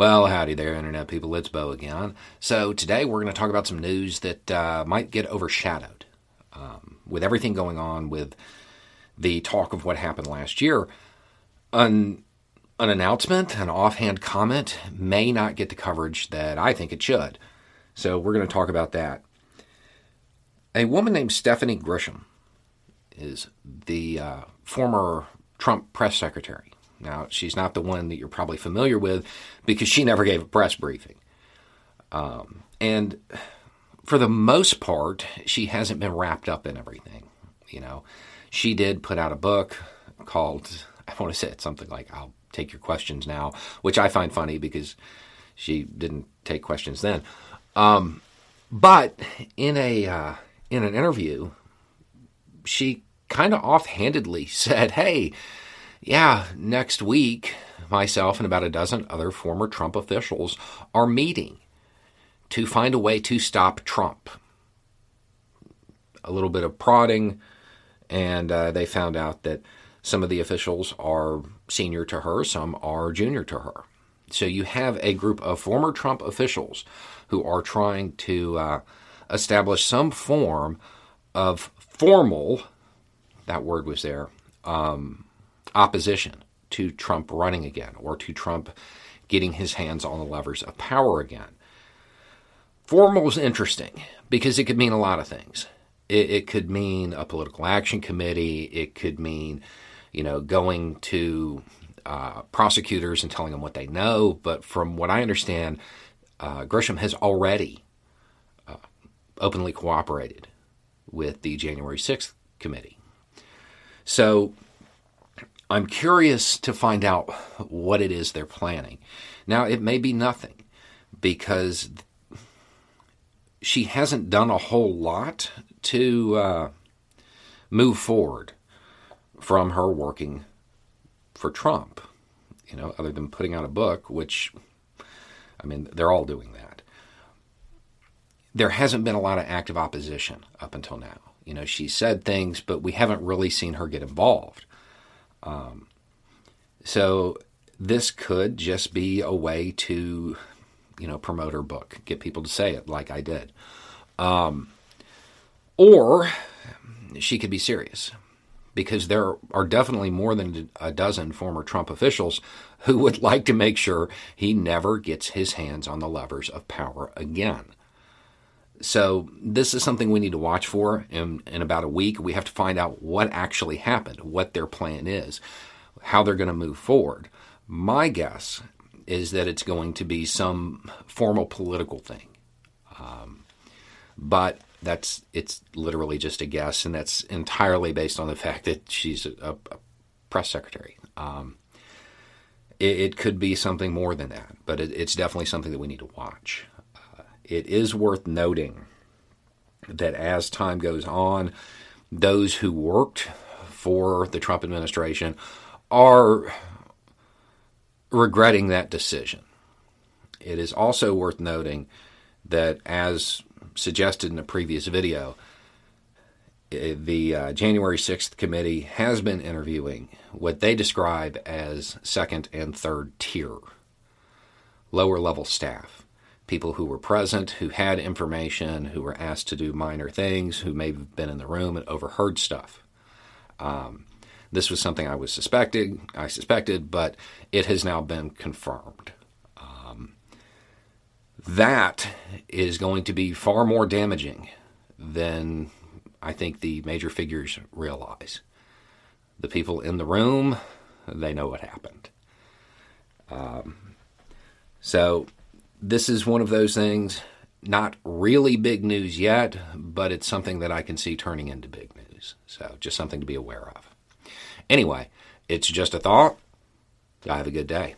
Well, howdy there, Internet people. It's Bo again. So, today we're going to talk about some news that uh, might get overshadowed. Um, with everything going on with the talk of what happened last year, an, an announcement, an offhand comment may not get the coverage that I think it should. So, we're going to talk about that. A woman named Stephanie Grisham is the uh, former Trump press secretary. Now, she's not the one that you're probably familiar with because she never gave a press briefing. Um, and for the most part, she hasn't been wrapped up in everything. You know, she did put out a book called, I want to say it's something like I'll Take Your Questions Now, which I find funny because she didn't take questions then. Um, but in a uh, in an interview, she kind of offhandedly said, "Hey, yeah, next week, myself and about a dozen other former Trump officials are meeting to find a way to stop Trump. A little bit of prodding, and uh, they found out that some of the officials are senior to her, some are junior to her. So you have a group of former Trump officials who are trying to uh, establish some form of formal, that word was there, um, opposition to Trump running again or to Trump getting his hands on the levers of power again. Formal is interesting because it could mean a lot of things. It, it, could mean a political action committee. It could mean, you know, going to uh, prosecutors and telling them what they know. But from what I understand, uh, Grisham has already uh, openly cooperated with the January 6th committee. So I'm curious to find out what it is they're planning. Now, it may be nothing because she hasn't done a whole lot to uh, move forward from her working for Trump, you know, other than putting out a book, which, I mean, they're all doing that. There hasn't been a lot of active opposition up until now. You know, she said things, but we haven't really seen her get involved. Um, so this could just be a way to, you know, promote her book, get people to say it like I did. Um, or she could be serious because there are definitely more than a dozen former Trump officials who would like to make sure he never gets his hands on the levers of power again. So this is something we need to watch for. In, in about a week, we have to find out what actually happened, what their plan is, how they're going to move forward. My guess is that it's going to be some formal political thing, um, but that's it's literally just a guess, and that's entirely based on the fact that she's a, a press secretary. Um, it, it, could be something more than that, but it, it's definitely something that we need to watch it is worth noting that as time goes on, those who worked for the Trump administration are regretting that decision. It is also worth noting that, as suggested in a previous video, eh, the uh, January 6th committee has been interviewing what they describe as second and third tier, lower level staff people who were present, who had information, who were asked to do minor things, who may have been in the room and overheard stuff. Um, this was something I was suspected, I suspected, but it has now been confirmed. Um, that is going to be far more damaging than I think the major figures realize. The people in the room, they know what happened. Um, so this is one of those things, not really big news yet, but it's something that I can see turning into big news. So just something to be aware of. Anyway, it's just a thought. I have a good day.